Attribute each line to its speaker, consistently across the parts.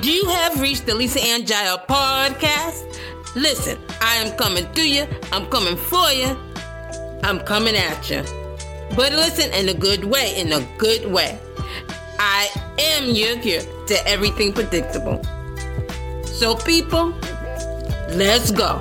Speaker 1: Do you have reached the Lisa Ann Jael podcast? Listen, I am coming to you. I'm coming for you. I'm coming at you. But listen in a good way, in a good way. I am your cure to everything predictable. So, people, let's go.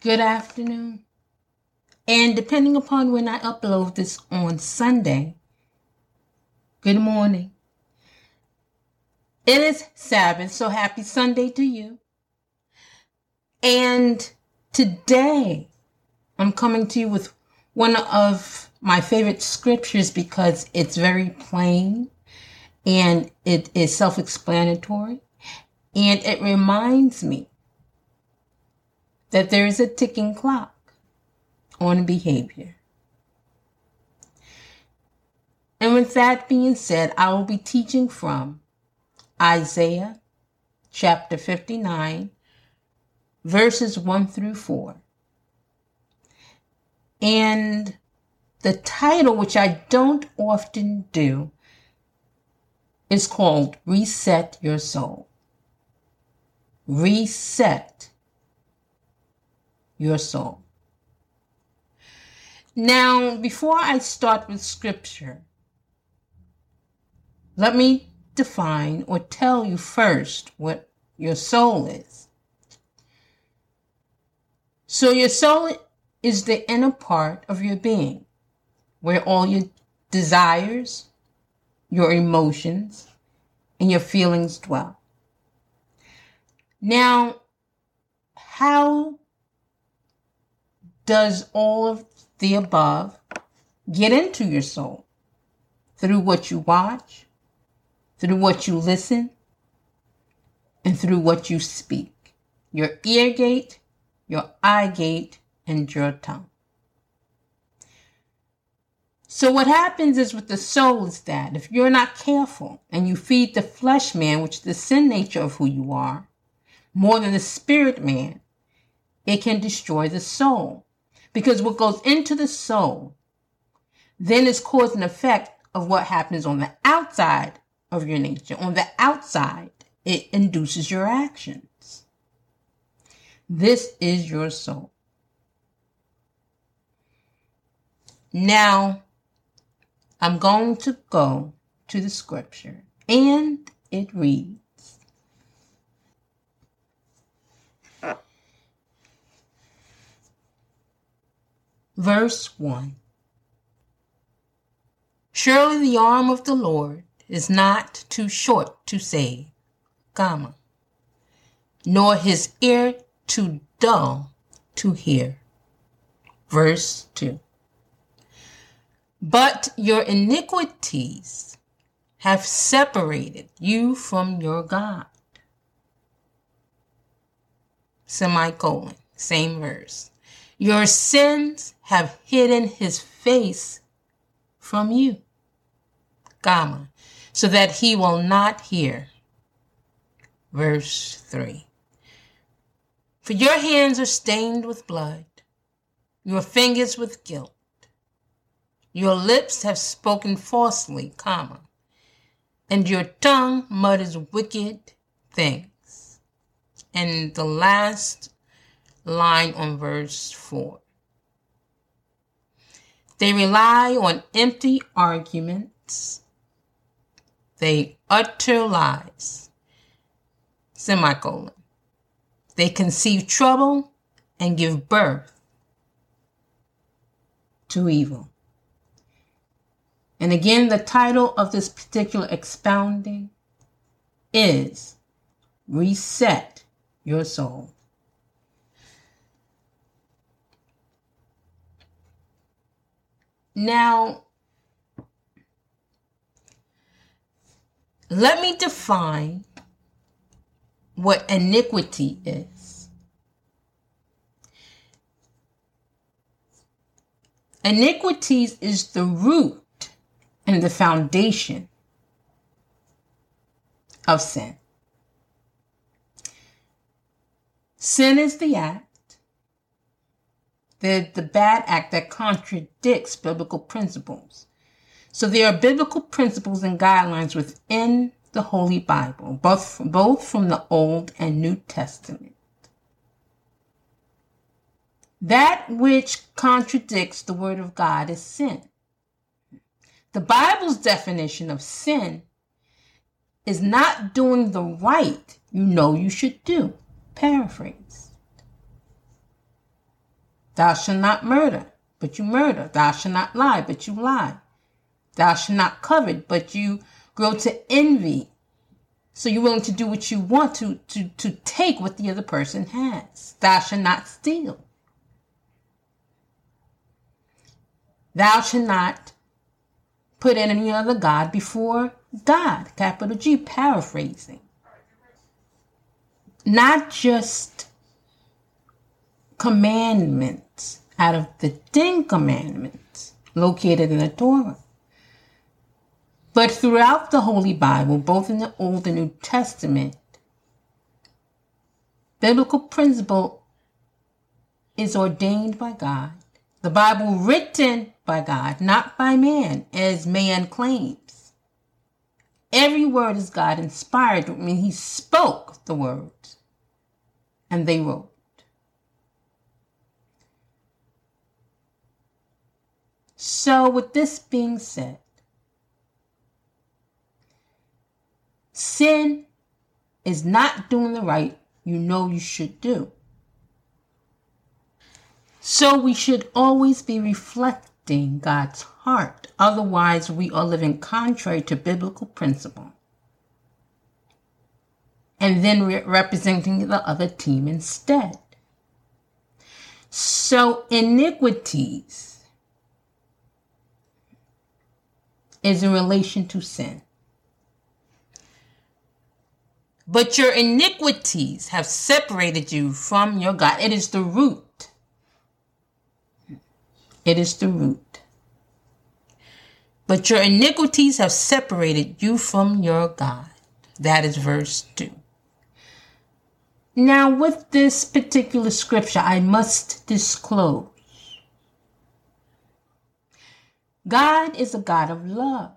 Speaker 1: Good afternoon. And depending upon when I upload this on Sunday, good morning. It is Sabbath, so happy Sunday to you. And today I'm coming to you with one of my favorite scriptures because it's very plain and it is self explanatory and it reminds me that there is a ticking clock on behavior. And with that being said, I will be teaching from Isaiah chapter 59, verses 1 through 4. And the title, which I don't often do, is called Reset Your Soul. Reset your soul. Now, before I start with scripture, let me define or tell you first what your soul is. So, your soul is the inner part of your being where all your desires, your emotions, and your feelings dwell. Now, how does all of the above get into your soul through what you watch, through what you listen, and through what you speak. Your ear gate, your eye gate, and your tongue. So what happens is with the soul is that if you're not careful and you feed the flesh man, which is the sin nature of who you are, more than the spirit man, it can destroy the soul. Because what goes into the soul then is cause and effect of what happens on the outside of your nature. On the outside, it induces your actions. This is your soul. Now, I'm going to go to the scripture, and it reads Verse 1 Surely the arm of the Lord is not too short to save, comma, nor his ear too dull to hear. Verse 2 But your iniquities have separated you from your God. Semicolon, same verse. Your sins have hidden his face from you, comma, so that he will not hear. Verse 3. For your hands are stained with blood, your fingers with guilt. Your lips have spoken falsely, comma, and your tongue mutters wicked things. And the last line on verse 4. They rely on empty arguments. They utter lies. Semicolon. They conceive trouble and give birth to evil. And again, the title of this particular expounding is Reset Your Soul. Now, let me define what iniquity is. Iniquities is the root and the foundation of sin. Sin is the act, the, the bad act that contradicts biblical principles. So there are biblical principles and guidelines within the Holy Bible, both, both from the Old and New Testament. That which contradicts the Word of God is sin. The Bible's definition of sin is not doing the right you know you should do. Paraphrase. Thou shalt not murder, but you murder. Thou shalt not lie, but you lie. Thou shalt not covet, but you grow to envy. So you're willing to do what you want to, to, to take what the other person has. Thou shalt not steal. Thou shalt not put in any other God before God, capital G, paraphrasing. Not just commandments out of the Ten Commandments located in the Torah, but throughout the Holy Bible, both in the Old and New Testament, biblical principle is ordained by God. The Bible written by God, not by man, as man claims. Every word is God inspired. I mean, He spoke the words, and they wrote. So, with this being said, sin is not doing the right you know you should do. So we should always be reflecting God's heart. Otherwise, we are living contrary to biblical principle. And then we're representing the other team instead. So, iniquities is in relation to sin. But your iniquities have separated you from your God. It is the root it is the root. But your iniquities have separated you from your God. That is verse 2. Now, with this particular scripture, I must disclose God is a God of love,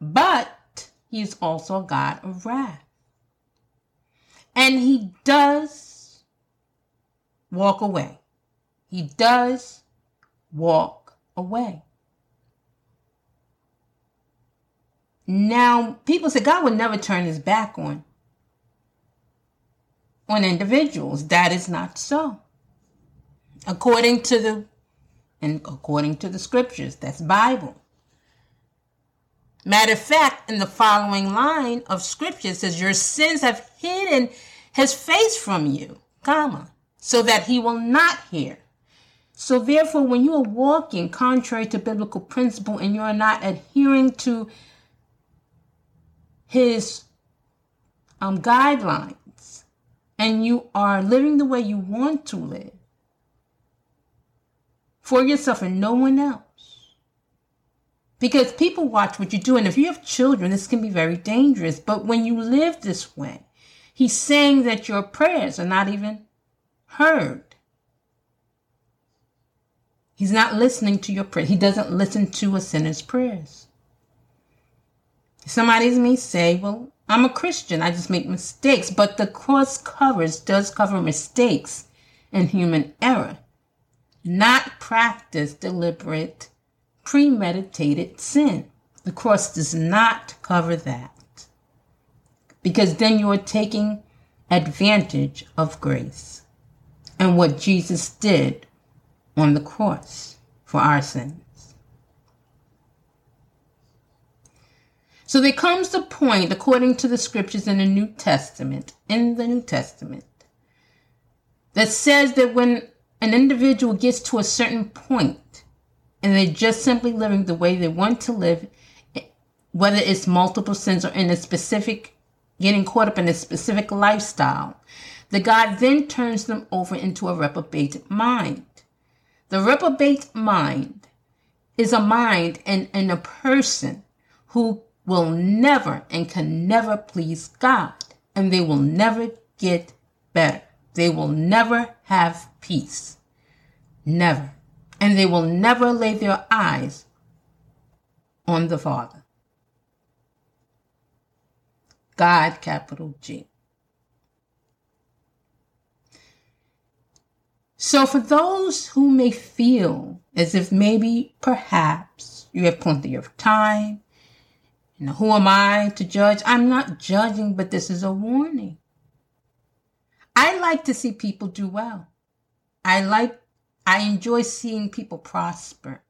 Speaker 1: but He is also a God of wrath. And He does walk away, He does walk away. Now, people say God would never turn his back on on individuals. That is not so. According to the and according to the scriptures, that's Bible. Matter of fact, in the following line of scripture says, Your sins have hidden his face from you, comma, so that he will not hear. So therefore, when you are walking contrary to biblical principle and you are not adhering to his um, guidelines and you are living the way you want to live for yourself and no one else. Because people watch what you do, and if you have children, this can be very dangerous. But when you live this way, he's saying that your prayers are not even heard. He's not listening to your prayer. He doesn't listen to a sinner's prayers. Somebody may say, well, I'm a Christian. I just make mistakes. But the cross covers, does cover mistakes and human error, not practice deliberate, premeditated sin. The cross does not cover that. Because then you are taking advantage of grace and what Jesus did on the cross for our sins. So there comes the point, according to the scriptures in the New Testament, in the New Testament, that says that when an individual gets to a certain point and they're just simply living the way they want to live, whether it's multiple sins or in a specific, getting caught up in a specific lifestyle, the God then turns them over into a reprobate mind. The reprobate mind is a mind and, and a person who will never and can never please God, and they will never get better. They will never have peace. Never. And they will never lay their eyes on the Father. God, capital G. So, for those who may feel as if maybe, perhaps, you have plenty of time, know, who am I to judge? I'm not judging, but this is a warning. I like to see people do well. I like, I enjoy seeing people prosper.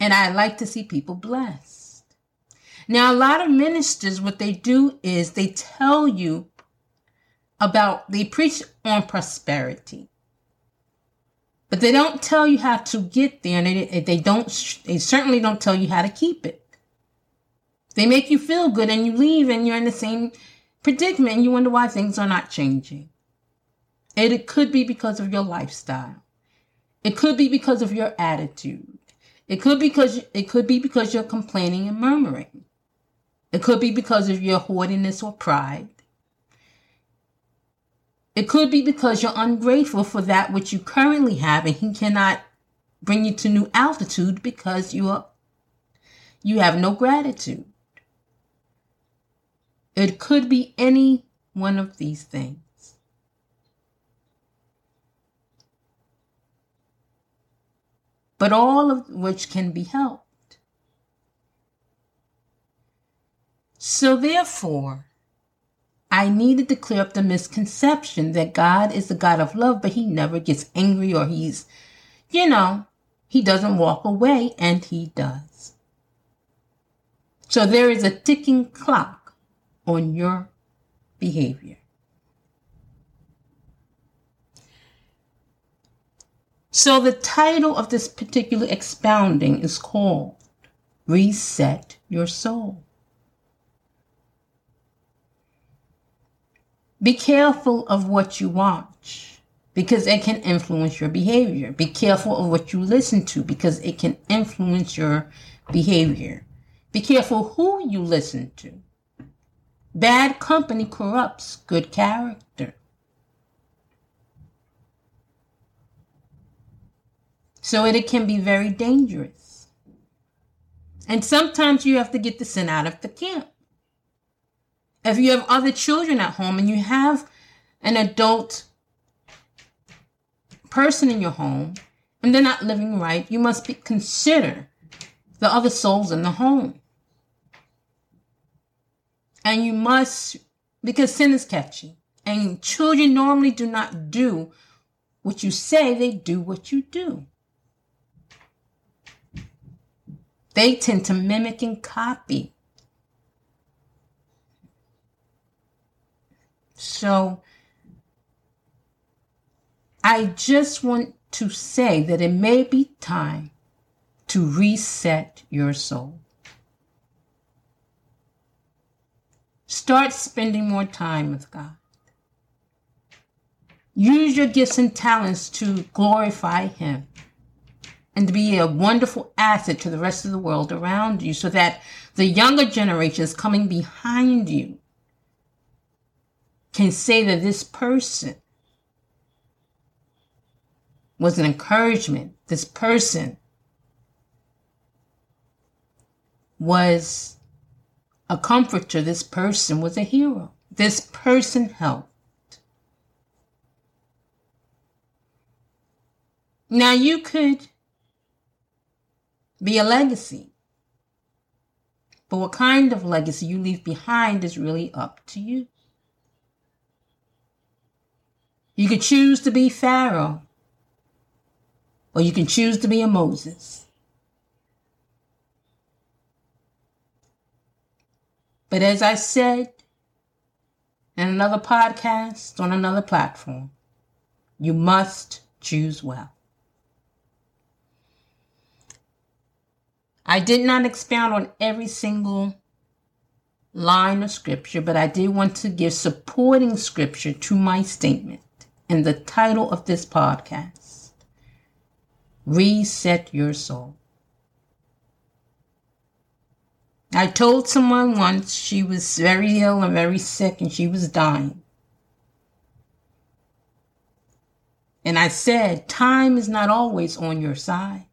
Speaker 1: And I like to see people blessed. Now, a lot of ministers, what they do is they tell you about, they preach on prosperity. But they don't tell you how to get there, and they, they don't. They certainly don't tell you how to keep it. They make you feel good, and you leave, and you're in the same predicament, you wonder why things are not changing. And it could be because of your lifestyle. It could be because of your attitude. It could be because it could be because you're complaining and murmuring. It could be because of your hoardiness or pride. It could be because you're ungrateful for that which you currently have and he cannot bring you to new altitude because you are you have no gratitude. It could be any one of these things. But all of which can be helped. So therefore, I needed to clear up the misconception that God is the God of love, but he never gets angry or he's, you know, he doesn't walk away, and he does. So there is a ticking clock on your behavior. So the title of this particular expounding is called Reset Your Soul. Be careful of what you watch because it can influence your behavior. Be careful of what you listen to because it can influence your behavior. Be careful who you listen to. Bad company corrupts good character. So it, it can be very dangerous. And sometimes you have to get the sin out of the camp. If you have other children at home and you have an adult person in your home and they're not living right, you must be, consider the other souls in the home. And you must, because sin is catchy, and children normally do not do what you say, they do what you do. They tend to mimic and copy So I just want to say that it may be time to reset your soul. Start spending more time with God. Use your gifts and talents to glorify Him and to be a wonderful asset to the rest of the world around you so that the younger generations coming behind you can say that this person was an encouragement. This person was a comforter. This person was a hero. This person helped. Now you could be a legacy. But what kind of legacy you leave behind is really up to you. You could choose to be Pharaoh, or you can choose to be a Moses. But as I said in another podcast on another platform, you must choose well. I did not expound on every single line of scripture, but I did want to give supporting scripture to my statement and the title of this podcast reset your soul. I told someone once she was very ill and very sick and she was dying. And I said, time is not always on your side.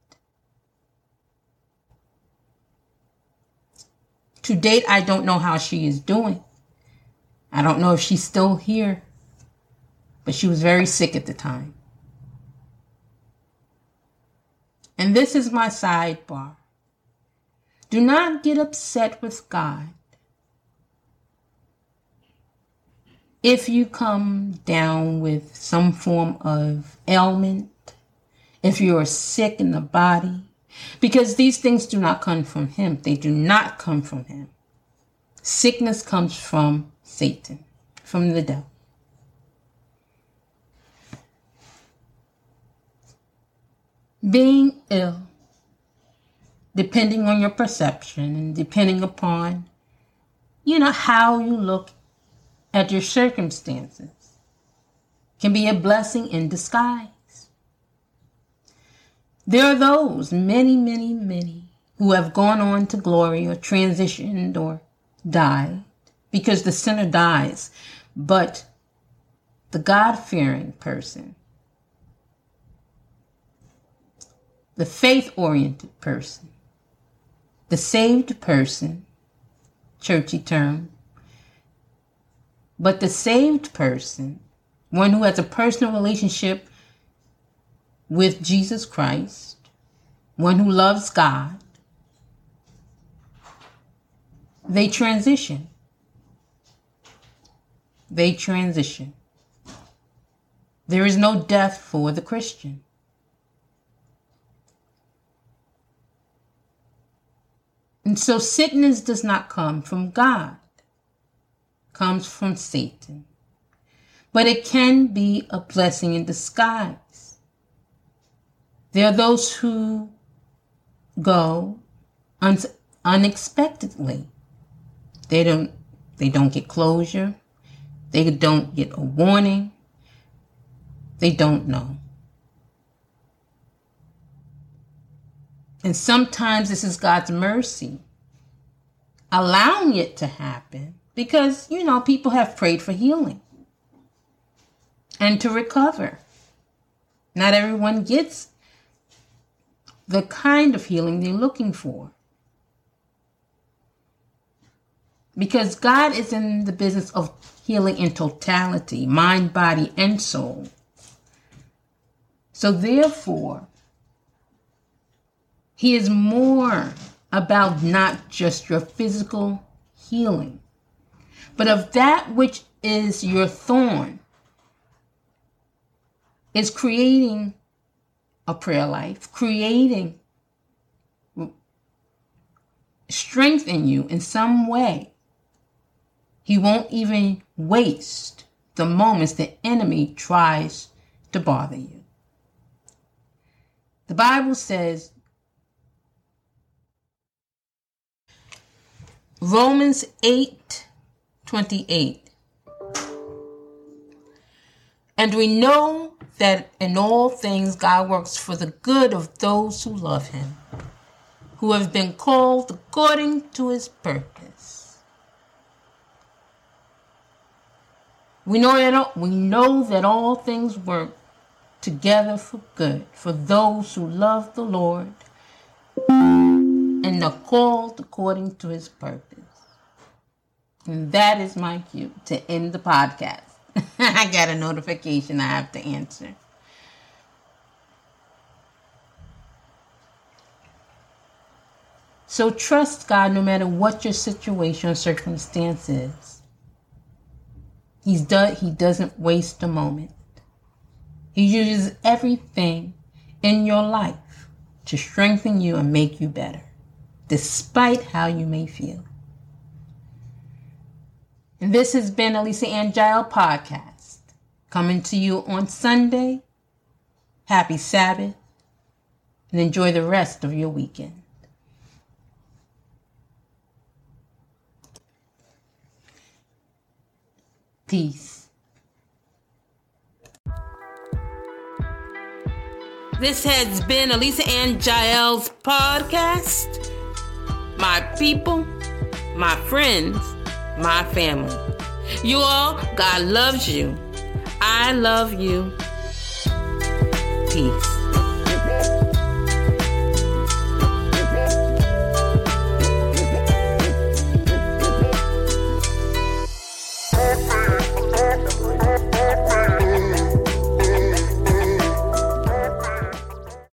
Speaker 1: To date, I don't know how she is doing. I don't know if she's still here, but she was very sick at the time. And this is my sidebar. Do not get upset with God if you come down with some form of ailment, if you are sick in the body, because these things do not come from Him. They do not come from Him. Sickness comes from Satan, from the devil. Being ill, depending on your perception and depending upon, you know, how you look at your circumstances, can be a blessing in disguise. There are those, many, many, many, who have gone on to glory or transitioned or died because the sinner dies, but the God fearing person, the faith oriented person, the saved person, churchy term, but the saved person, one who has a personal relationship with Jesus Christ, one who loves God, they transition they transition. There is no death for the Christian. And so sickness does not come from God, comes from Satan. But it can be a blessing in disguise. There are those who go un- unexpectedly. They don't they don't get closure. They don't get a warning. They don't know. And sometimes this is God's mercy allowing it to happen because, you know, people have prayed for healing and to recover. Not everyone gets the kind of healing they're looking for. Because God is in the business of healing in totality, mind, body, and soul. So, therefore, He is more about not just your physical healing, but of that which is your thorn, is creating a prayer life, creating strength in you in some way he won't even waste the moments the enemy tries to bother you. The Bible says, Romans 8 28. And we know that in all things God works for the good of those who love him, who have been called according to his purpose. We know that all, we know that all things work together for good for those who love the Lord and are called according to his purpose. And that is my cue to end the podcast. I got a notification I have to answer. So trust God no matter what your situation or circumstance is. He's done, he doesn't waste a moment. He uses everything in your life to strengthen you and make you better, despite how you may feel. And this has been a Lisa Ann Jael Podcast, coming to you on Sunday. Happy Sabbath, and enjoy the rest of your weekend. Peace. This has been a Lisa Ann Jael's podcast. My people, my friends, my family. You all, God loves you. I love you. Peace.